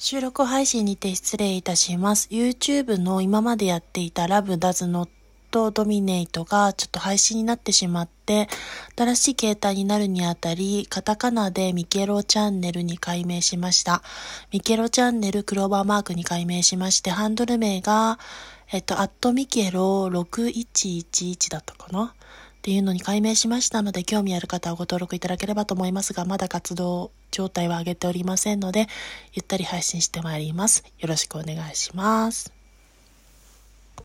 収録配信にて失礼いたします。YouTube の今までやっていたラブだ Love Does Not Dominate がちょっと配信になってしまって、新しい携帯になるにあたり、カタカナでミケロチャンネルに改名しました。ミケロチャンネルクローバーマークに改名しまして、ハンドル名が、えっと、アットミケロ6111だったかな？っていうのに改名しましたので、興味ある方はご登録いただければと思いますが、まだ活動状態は上げておりませんので、ゆったり配信してまいります。よろしくお願いします。